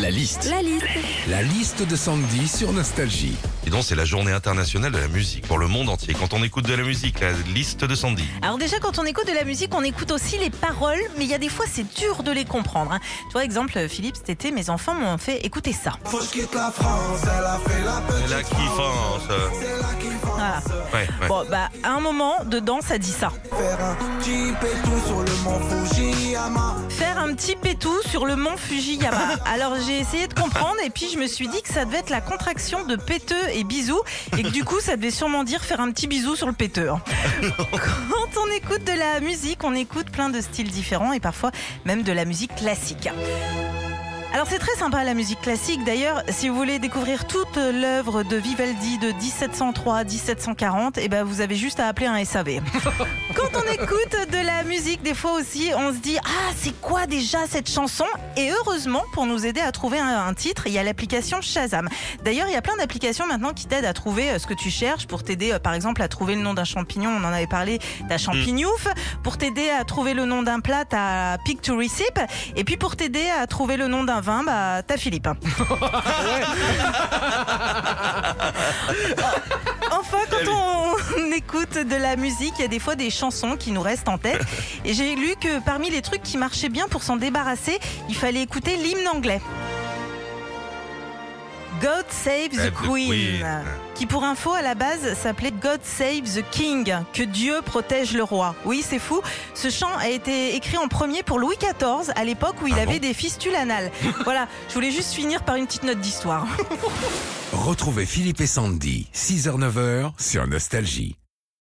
La liste. La liste. La liste de Sandy sur Nostalgie. Et donc, c'est la journée internationale de la musique pour le monde entier. Quand on écoute de la musique, la liste de Sandy. Alors déjà, quand on écoute de la musique, on écoute aussi les paroles, mais il y a des fois, c'est dur de les comprendre. hein. Tu vois, exemple, Philippe, cet été, mes enfants m'ont fait écouter ça. Faut que je quitte la France, elle a fait la petite C'est la kiffance. C'est la kiffance. Voilà. Ouais, ouais. Bon, bah, à un moment, dedans, ça dit ça. Faire un petit pétou sur le mont Fujiyama. Faire un petit pétou sur le mont Fujiyama. Alors j'ai essayé de comprendre et puis je me suis dit que ça devait être la contraction de péteux et bisous et que du coup ça devait sûrement dire faire un petit bisou sur le péteux. hein. Quand on écoute de la musique, on écoute plein de styles différents et parfois même de la musique classique. Alors c'est très sympa la musique classique. D'ailleurs, si vous voulez découvrir toute l'œuvre de Vivaldi de 1703-1740, eh ben vous avez juste à appeler un SAV. Quand on écoute de la musique, des fois aussi, on se dit ah c'est quoi déjà cette chanson? Et heureusement, pour nous aider à trouver un, un titre, il y a l'application Shazam. D'ailleurs, il y a plein d'applications maintenant qui t'aident à trouver euh, ce que tu cherches, pour t'aider euh, par exemple à trouver le nom d'un champignon. On en avait parlé, t'as champignouf. Pour t'aider à trouver le nom d'un plat, t'as Pick to Receipt. Et puis pour t'aider à trouver le nom d'un vin, bah t'as Philippe. Enfin, quand on écoute de la musique, il y a des fois des chansons qui nous restent en tête. Et j'ai lu que parmi les trucs qui marchaient bien pour s'en débarrasser, il fallait écouter l'hymne anglais. God Save the the Queen, Queen. qui pour info à la base s'appelait God Save the King, que Dieu protège le roi. Oui, c'est fou. Ce chant a été écrit en premier pour Louis XIV à l'époque où il Ah avait bon des fistules anales. voilà, je voulais juste finir par une petite note d'histoire. Retrouvez Philippe et Sandy, 6h-9h sur Nostalgie.